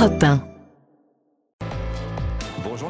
Europe 1.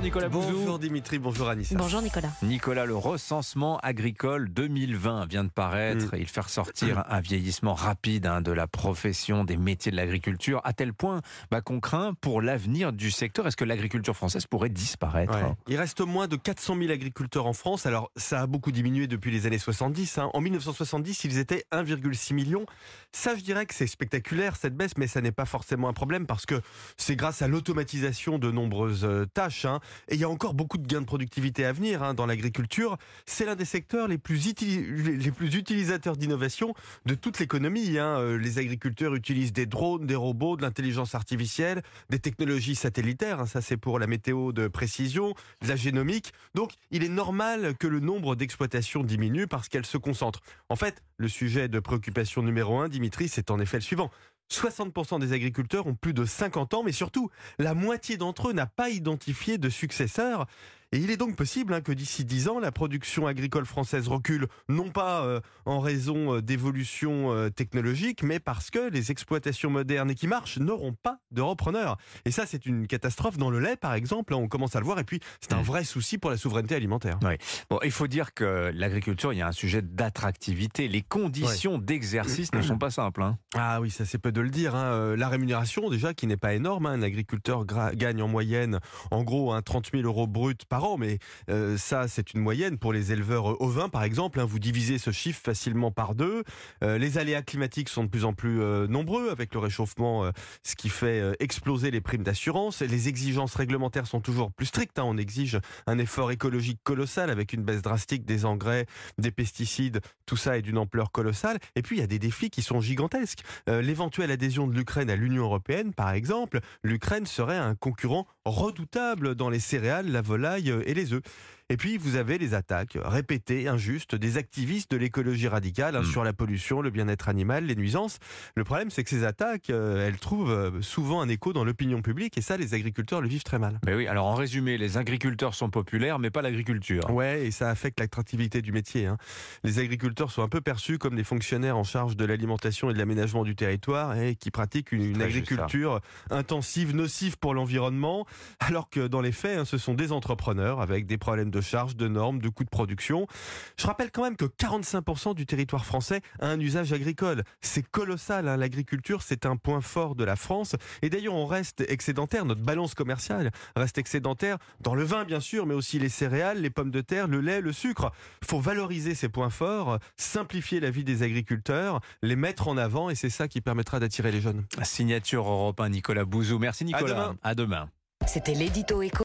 Bonjour Nicolas Bouzou. Bonjour Dimitri, bonjour Anissa. Bonjour Nicolas. Nicolas, le recensement agricole 2020 vient de paraître. Il fait ressortir un vieillissement rapide hein, de la profession, des métiers de l'agriculture, à tel point bah, qu'on craint pour l'avenir du secteur. Est-ce que l'agriculture française pourrait disparaître Ouais. Il reste moins de 400 000 agriculteurs en France. Alors, ça a beaucoup diminué depuis les années 70. hein. En 1970, ils étaient 1,6 million. Ça, je dirais que c'est spectaculaire, cette baisse, mais ça n'est pas forcément un problème parce que c'est grâce à l'automatisation de nombreuses euh, tâches. hein. Et il y a encore beaucoup de gains de productivité à venir hein, dans l'agriculture. C'est l'un des secteurs les plus, les plus utilisateurs d'innovation de toute l'économie. hein. Euh, Les agriculteurs utilisent des drones, des robots, de l'intelligence artificielle, des technologies satellitaires. hein. Ça, c'est pour la météo de précision, de la génomique. Donc, il est normal que le nombre d'exploitations diminue parce qu'elles se concentrent. En fait, le sujet de préoccupation numéro un, Dimitri, c'est en effet le suivant. 60% des agriculteurs ont plus de 50 ans, mais surtout, la moitié d'entre eux n'a pas identifié de successeur. Et il est donc possible hein, que d'ici 10 ans, la production agricole française recule, non pas euh, en raison euh, d'évolutions euh, technologiques, mais parce que les exploitations modernes et qui marchent n'auront pas de repreneurs. Et ça, c'est une catastrophe dans le lait, par exemple. hein, on commence à le voir. Et puis, c'est un Mm. vrai souci pour la souveraineté alimentaire. Bon, il faut dire que l'agriculture, il y a un sujet d'attractivité. Les conditions d'exercice ne sont pas simples. hein. Ah oui, ça c'est peu de le dire. hein. Euh, La rémunération, déjà, qui n'est pas énorme. Un agriculteur gagne en moyenne, en gros, un 30 000 euros brut par Mais euh, ça, c'est une moyenne pour les éleveurs euh, ovins, par exemple. hein. Vous divisez ce chiffre facilement par deux. Euh, les aléas climatiques sont de plus en plus nombreux avec le réchauffement, ce qui fait exploser les primes d'assurance. Les exigences réglementaires sont toujours plus strictes. hein. On exige un effort écologique colossal avec une baisse drastique des engrais, des pesticides. Tout ça est d'une ampleur colossale. Et puis, il y a des défis qui sont gigantesques. L'éventuelle adhésion de l'Ukraine à l'Union européenne, par exemple, l'Ukraine serait un concurrent redoutable dans les céréales, la volaille et les œufs. Et puis, vous avez les attaques répétées, injustes, des activistes de l'écologie radicale hein, Mm. sur la pollution, le bien-être animal, les nuisances. Le problème, c'est que ces attaques, euh, elles trouvent euh, souvent un écho dans l'opinion publique, et ça, les agriculteurs le vivent très mal. Mais oui, alors en résumé, les agriculteurs sont populaires, mais pas l'agriculture. Ouais, et ça affecte l'attractivité du métier. hein. Les agriculteurs sont un peu perçus comme des fonctionnaires en charge de l'alimentation et de l'aménagement du territoire et qui pratiquent une, agriculture intensive, nocive pour l'environnement, alors que dans les faits, hein, ce sont des entrepreneurs avec des problèmes de charges, de normes, de coûts de production. Je rappelle quand même que 45% du territoire français a un usage agricole. C'est colossal. hein. L'agriculture, c'est un point fort de la France. Et d'ailleurs, on reste excédentaire. Notre balance commerciale reste excédentaire dans le vin, bien sûr, mais aussi les céréales, les pommes de terre, le lait, le sucre. Il faut valoriser ces points forts, simplifier la vie des agriculteurs, les mettre en avant, et c'est ça qui permettra d'attirer les jeunes. Signature européen Nicolas Bouzou. Merci Nicolas. demain. À demain. C'était l'édito éco.